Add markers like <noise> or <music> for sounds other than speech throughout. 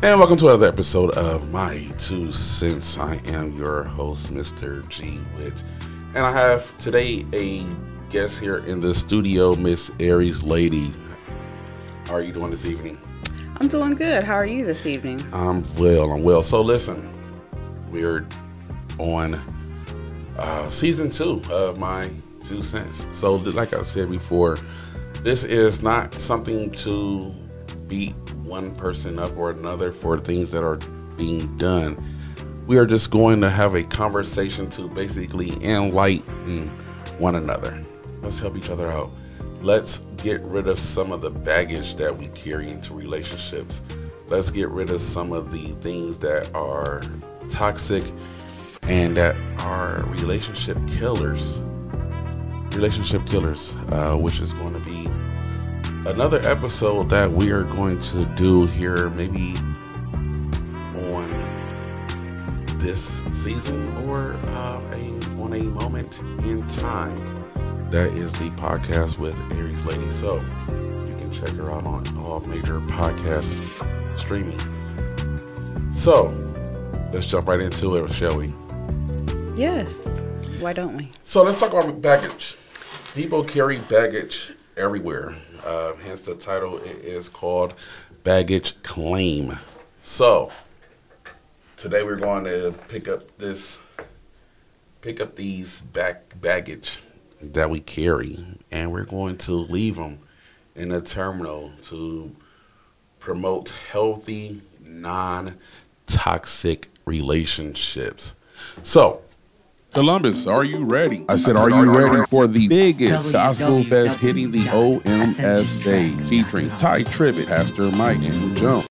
And welcome to another episode of My Two Cents. I am your host, Mr. G Witt. And I have today a guest here in the studio, Miss Ariez Lady. How are you doing this evening? I'm doing good. How are you this evening? I'm well. I'm well. So listen, we're on uh, season two of My Two Cents. So like I said before, this is not something to beat one person up or another for things that are being done. We are just going to have a conversation to basically enlighten one another. Let's help each other out. Let's get rid of some of the baggage that we carry into relationships. Let's get rid of some of the things that are toxic and that are relationship killers. Relationship killers, uh, which is going to be another episode that we are going to do here, maybe on this season or uh, a, on a moment in time. That is the podcast with Ariez Lady. So you can check her out on all major podcast streaming. So let's jump right into it, shall we? Yes. Why don't we? So let's talk about baggage. People carry baggage everywhere. Uh, hence the title it is called Baggage Claim. So today we're going to pick up this pick up these back baggage that we carry and we're going to leave them in a terminal to promote healthy non-toxic relationships. So, Columbus, are you ready? I said, are you ready for the biggest gospel fest hitting the OMS stage, featuring Tye Tribbett, Pastor Mike, and Jones.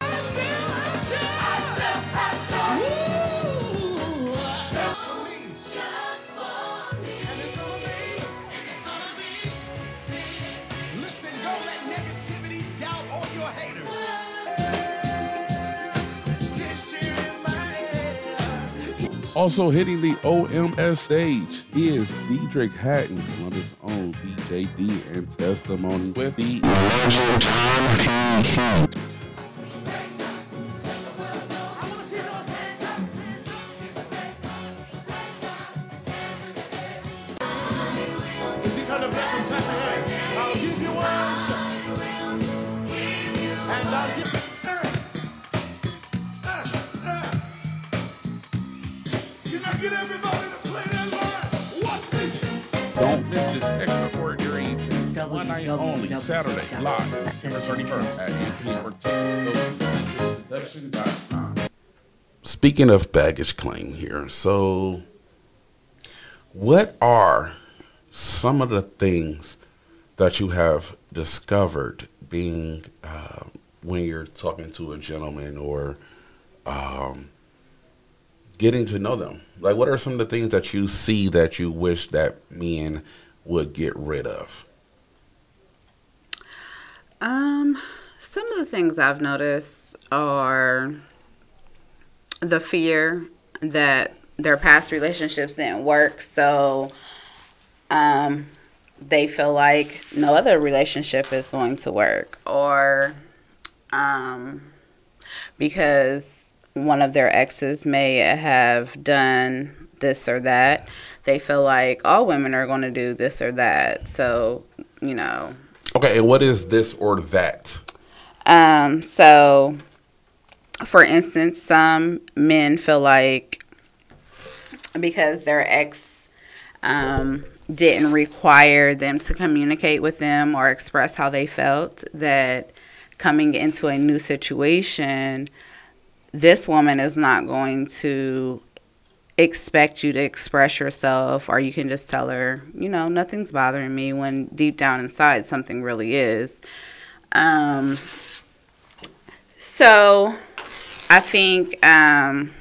Also hitting the OMS stage is Deitrick Haddon, Columbus' own PJD, and testimony with the One night only, Saturday, live, December 31st at 8 p.m. for tickets. Speaking of baggage claim here, so what are some of the things that you have discovered being uh, when you're talking to a gentleman or um, getting to know them? Like, what are some of the things that you see that you wish that men would get rid of? Um, some of the things I've noticed are the fear that their past relationships didn't work, so um, they feel like no other relationship is going to work, or um, because one of their exes may have done this or that, they feel like all women are going to do this or that. So, you know, Okay, and what is this or that? um, so, for instance, some men feel like because their ex um, didn't require them to communicate with them or express how they felt, that coming into a new situation, this woman is not going to expect you to express yourself or you can just tell her you know nothing's bothering me when deep down inside something really is. Um so i think um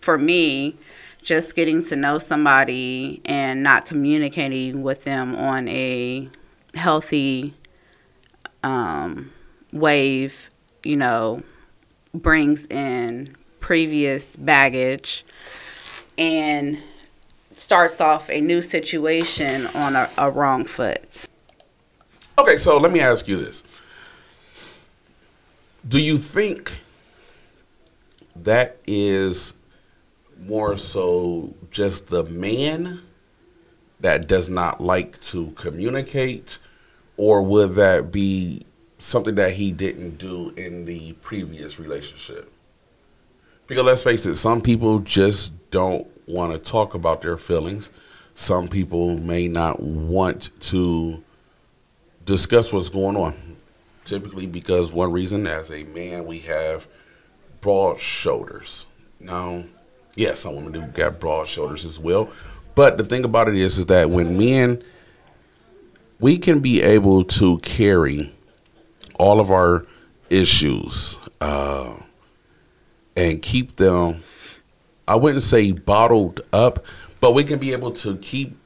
for me just getting to know somebody and not communicating with them on a healthy um wave you know brings in previous baggage and starts off a new situation on a, a wrong foot. Okay, so let me ask you this. Do you think that is more so just the man that does not like to communicate, or would that be something that he didn't do in the previous relationship? Because let's face it, some people just don't want to talk about their feelings. Some people may not want to discuss what's going on. Typically, because one reason, as a man, we have broad shoulders. Now, yes, some women do got broad shoulders as well. But the thing about it is, is that when men, we can be able to carry all of our issues uh, and keep them. I wouldn't say bottled up, but we can be able to keep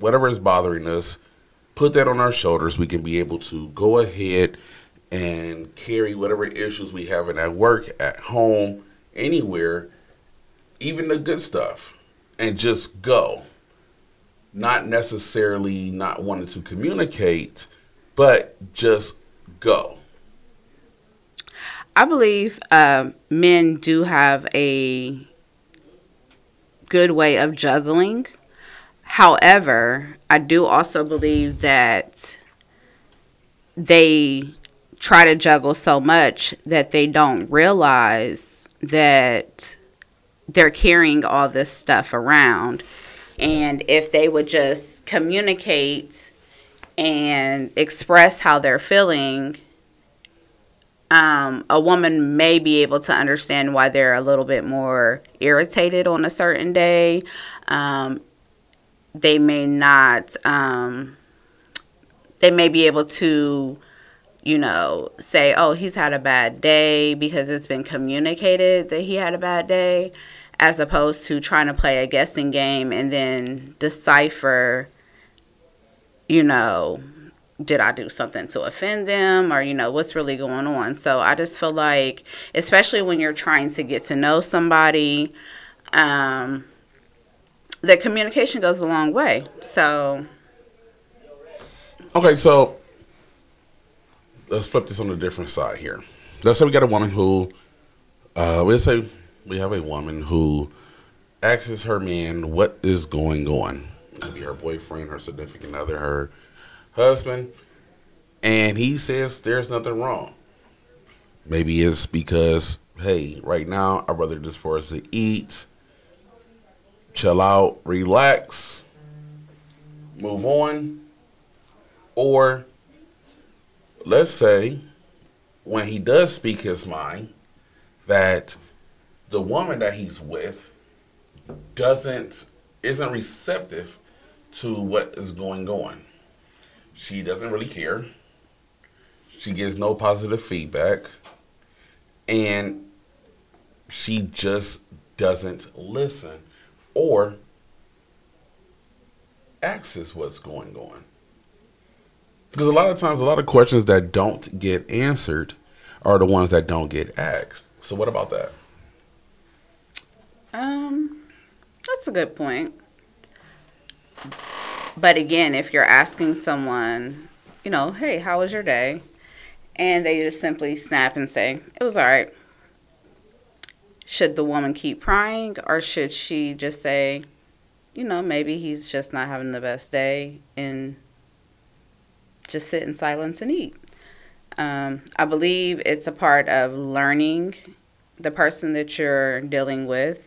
whatever is bothering us, put that on our shoulders. We can be able to go ahead and carry whatever issues we have in at work, at home, anywhere, even the good stuff, and just go. Not necessarily not wanting to communicate, but just go. I believe uh, men do have a good way of juggling. However, I do also believe that they try to juggle so much that they don't realize that they're carrying all this stuff around. And if they would just communicate and express how they're feeling, um, a woman may be able to understand why they're a little bit more irritated on a certain day. Um, they may not, um, they may be able to, you know, say, oh, he's had a bad day because it's been communicated that he had a bad day, as opposed to trying to play a guessing game and then decipher, you know, did I do something to offend them or you know what's really going on so I just feel like especially when you're trying to get to know somebody um that communication goes a long way so Okay, so let's flip this on a different side here. Let's say we got a woman who, uh, let's say we have a woman who asks her man what is going on. Maybe her boyfriend, her significant other, her husband, and he says there's nothing wrong. Maybe it's because, hey, right now I'd rather just for us to eat, chill out, relax, move on. Or let's say when he does speak his mind, that the woman that he's with doesn't isn't receptive to what is going on. She doesn't really care. She gives no positive feedback. And she just doesn't listen or asks what's going on. Because a lot of times, a lot of questions that don't get answered are the ones that don't get asked. So, what about that? um that's a good point but again if you're asking someone you know hey how was your day? And they just simply snap and say it was all right should the woman keep prying or should she just say you know maybe he's just not having the best day and just sit in silence and eat? Um, i believe it's a part of learning the person that you're dealing with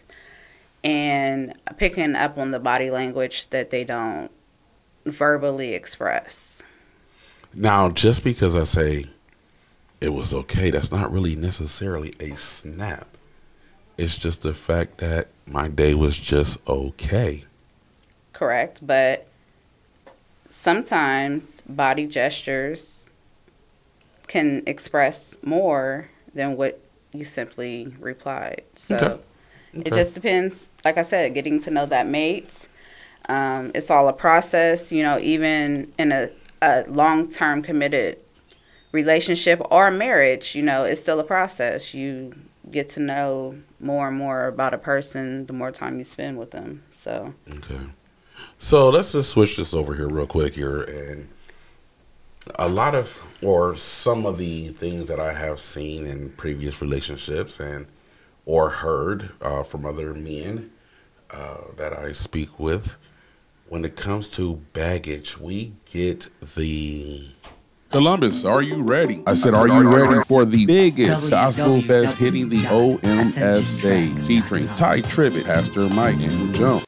and picking up on the body language that they don't verbally express. Now, just because I say it was okay, that's not really necessarily a snap. It's just the fact that my day was just okay. Correct, but sometimes body gestures can express more than what you simply replied. So Okay. it just depends. Like I said, getting to know that mate. Um, it's all a process, you know, even in a, a long term committed relationship or marriage, you know, it's still a process. You get to know more and more about a person the more time you spend with them. So, Okay. So let's just switch this over here real quick here. And a lot of, or some of the things that I have seen in previous relationships and or heard uh, from other men uh, that I speak with. When it comes to baggage, we get the Columbus, are you ready? I said, are you ready for the biggest gospel fest hitting the OMS stage, featuring Tye Tribbett, Pastor Mike, and Jones.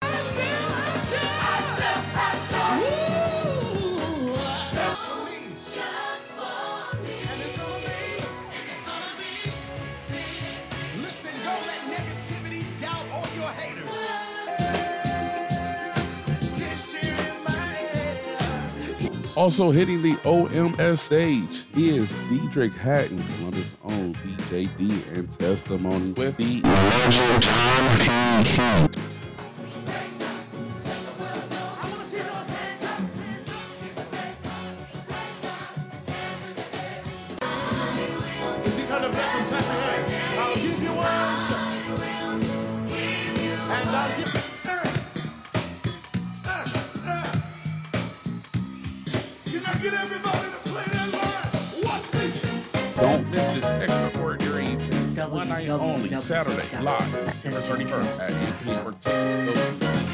Also hitting the OMS stage. Is Deitrick Haddon, Columbus' own DJD and testimony with the Don't miss this extraordinary event, one night only, Saturday, live, December 31st at Anthony Ortiz.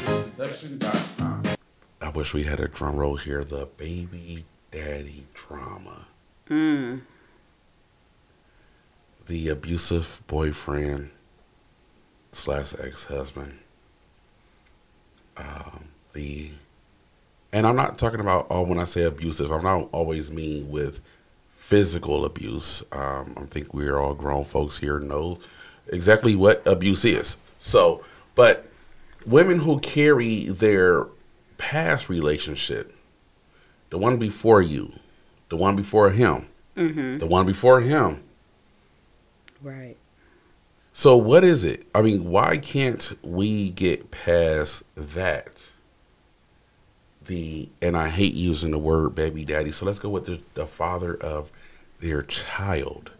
So, Seduction.com. I wish we had a drum roll here. The baby daddy drama. Mm. The abusive boyfriend slash ex husband. Um, the and I'm not talking about oh when I say abusive, I'm not always mean with physical abuse. Um, I think we're all grown folks here know exactly what abuse is. So, but women who carry their past relationship, the one before you, the one before him, the one before him. Right. So what is it? I mean, why can't we get past that? The and I hate using the word baby daddy. So let's go with the, the father of their child.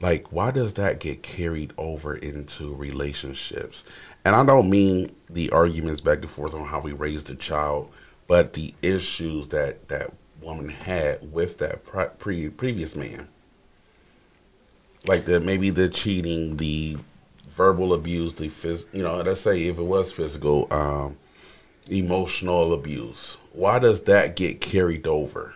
Like, why does that get carried over into relationships? And I don't mean the arguments back and forth on how we raised the child, but the issues that that woman had with that pre- pre- previous man like the maybe the cheating, the verbal abuse, the phys- you know, let's say if it was physical, um, emotional abuse. Why does that get carried over?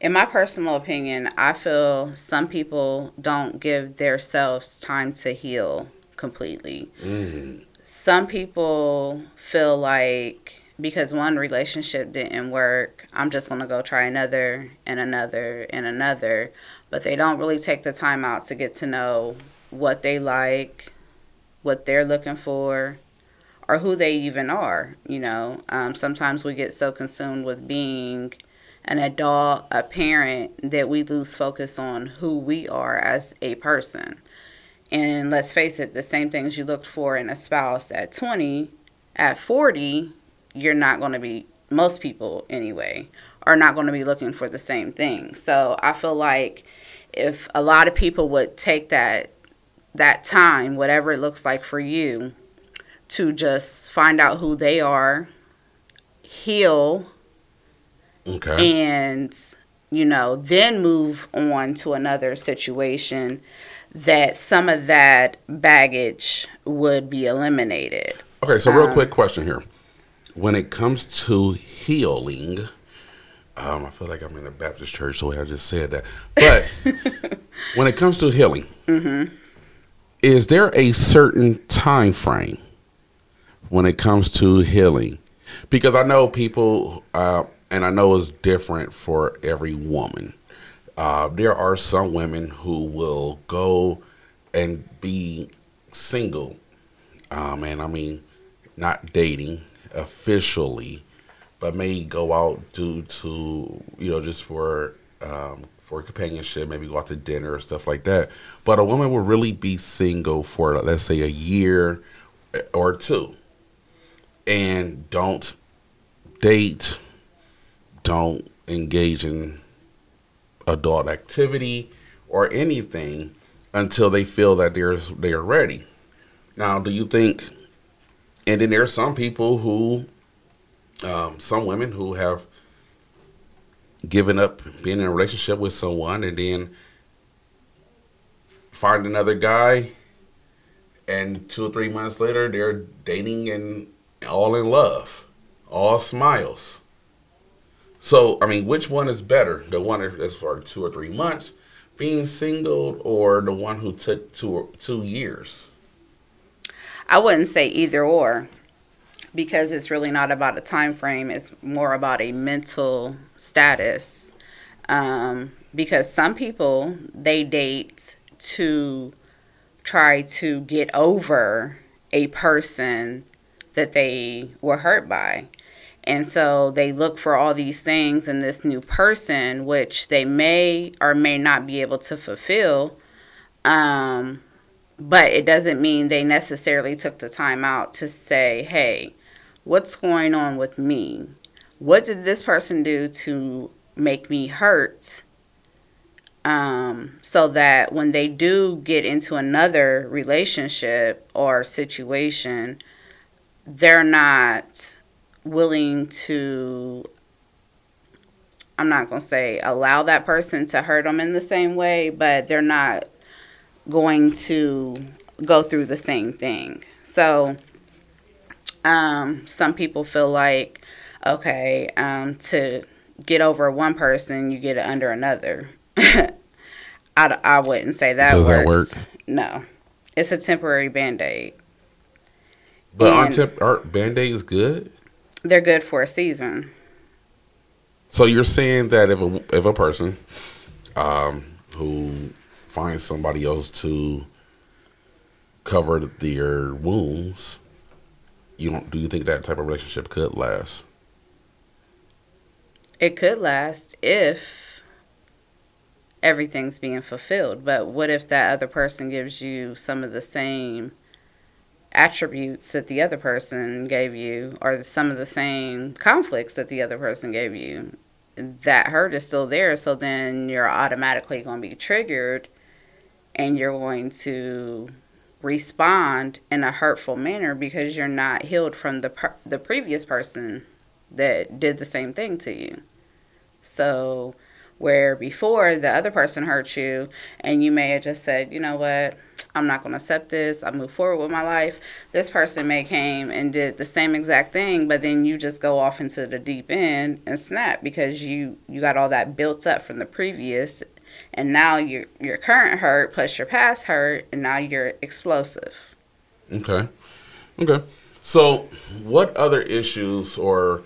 In my personal opinion, I feel some people don't give themselves time to heal completely. Mm. Some people feel like because one relationship didn't work, I'm just going to go try another and another and another. But they don't really take the time out to get to know what they like, what they're looking for, or who they even are. You know, um, sometimes we get so consumed with being an adult, a parent, that we lose focus on who we are as a person. And let's face it, the same things you looked for in a spouse at 20, at 40, you're not going to be, most people anyway, are not going to be looking for the same thing. So I feel like if a lot of people would take that that time, whatever it looks like for you, to just find out who they are, heal, Okay. and you know then move on to another situation that some of that baggage would be eliminated Okay, so real quick question here. When it comes to healing, um, I feel like I'm in a Baptist church, the way I just said that. But <laughs> when it comes to healing, is there a certain time frame when it comes to healing? Because I know people, uh, and I know it's different for every woman. Uh, there are some women who will go and be single um, and I mean, not dating officially, but may go out due to you know just for um, for companionship, maybe go out to dinner or stuff like that. But a woman will really be single for let's say a year or two, and don't date, don't engage in adult activity or anything until they feel that they're they are ready. Now, do you think? And then there are some people who, um, some women who have given up being in a relationship with someone and then find another guy and two or three months later they're dating and all in love, all smiles. So, I mean, which one is better? The one that's for two or three months being single, or the one who took two two years? I wouldn't say either or because it's really not about a time frame. It's more about a mental status. Um, because some people they date to try to get over a person that they were hurt by. And so they look for all these things in this new person, which they may or may not be able to fulfill. Um, but it doesn't mean they necessarily took the time out to say, hey, what's going on with me? What did this person do to make me hurt? Um, so that when they do get into another relationship or situation, they're not willing to I'm not going to say allow that person to hurt them in the same way, but they're not going to go through the same thing. So um, some people feel like, okay, um, to get over one person, you get it under another. <laughs> I, I wouldn't say that Does that work? No. It's a temporary band aid. But aren't, tip, aren't band aids good? They're good for a season. So you're saying that if a if a person um, who finds somebody else to cover their wounds, you don't do you think that type of relationship could last? It could last if everything's being fulfilled. But what if that other person gives you some of the same attributes that the other person gave you, or some of the same conflicts that the other person gave you? That hurt is still there, so then you're automatically going to be triggered and you're going to respond in a hurtful manner because you're not healed from the per- the previous person that did the same thing to you. So, where before the other person hurt you, and you may have just said, you know what, I'm not going to accept this. I move forward with my life. This person may came and did the same exact thing, but then you just go off into the deep end and snap because you you got all that built up from the previous, and now your your current hurt plus your past hurt, and now you're explosive. Okay. Okay. So, what other issues or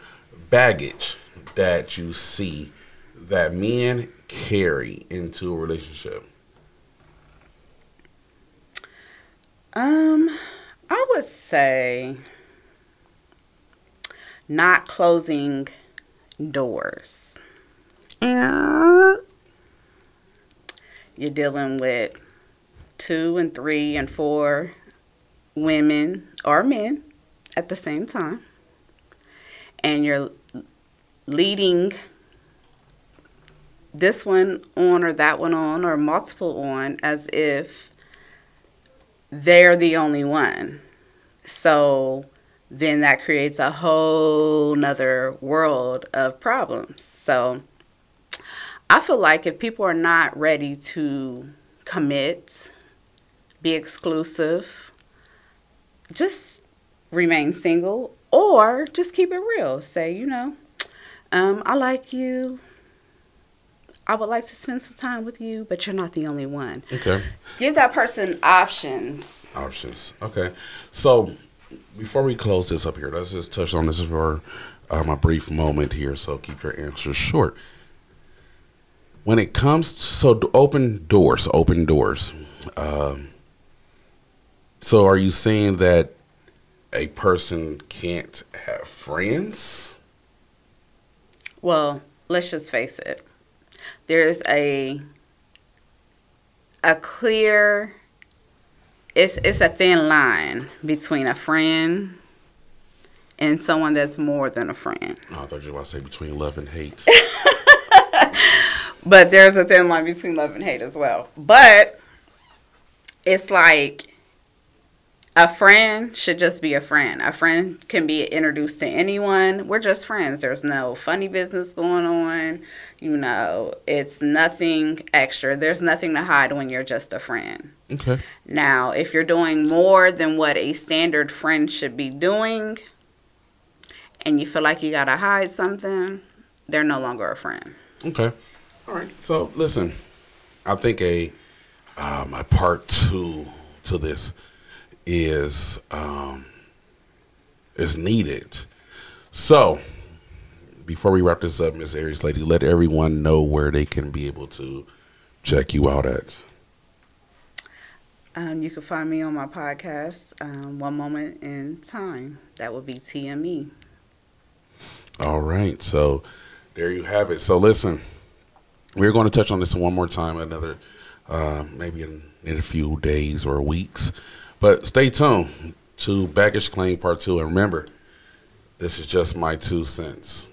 baggage that you see that men carry into a relationship? Um, I would say not closing doors. You're dealing with two and three and four women or men at the same time, and you're leading this one on or that one on or multiple on as if they're the only one. So then that creates a whole nother world of problems. So I feel like if people are not ready to commit, be exclusive, just remain single or just keep it real. Say, you know, um, I like you. I would like to spend some time with you, but you're not the only one. Okay. Give that person options. Options. Okay. So, before we close this up here, let's just touch on this for um, a brief moment here. So, keep your answers short. When it comes to so open doors, open doors. Um, so, are you saying that a person can't have friends? Well, let's just face it. There's a a clear it's it's a thin line between a friend and someone that's more than a friend. Oh, I thought you were about to say between love and hate. <laughs> But there's a thin line between love and hate as well. But it's like a friend should just be a friend. A friend can be introduced to anyone. We're just friends. There's no funny business going on. You know, it's nothing extra. There's nothing to hide when you're just a friend. Okay. Now, if you're doing more than what a standard friend should be doing and you feel like you got to hide something, they're no longer a friend. Okay. All right. So listen, I think a um, a part two to this is um, is needed. So before we wrap this up, Miss Ariez Lady, let everyone know where they can be able to check you out at. Um, you can find me on my podcast, um, One Moment in Time. That would be TME. All right. So there you have it. So listen, we're going to touch on this one more time, another uh, maybe in, in a few days or weeks. But stay tuned to Baggage Claim Part 2. And remember, this is just my two cents.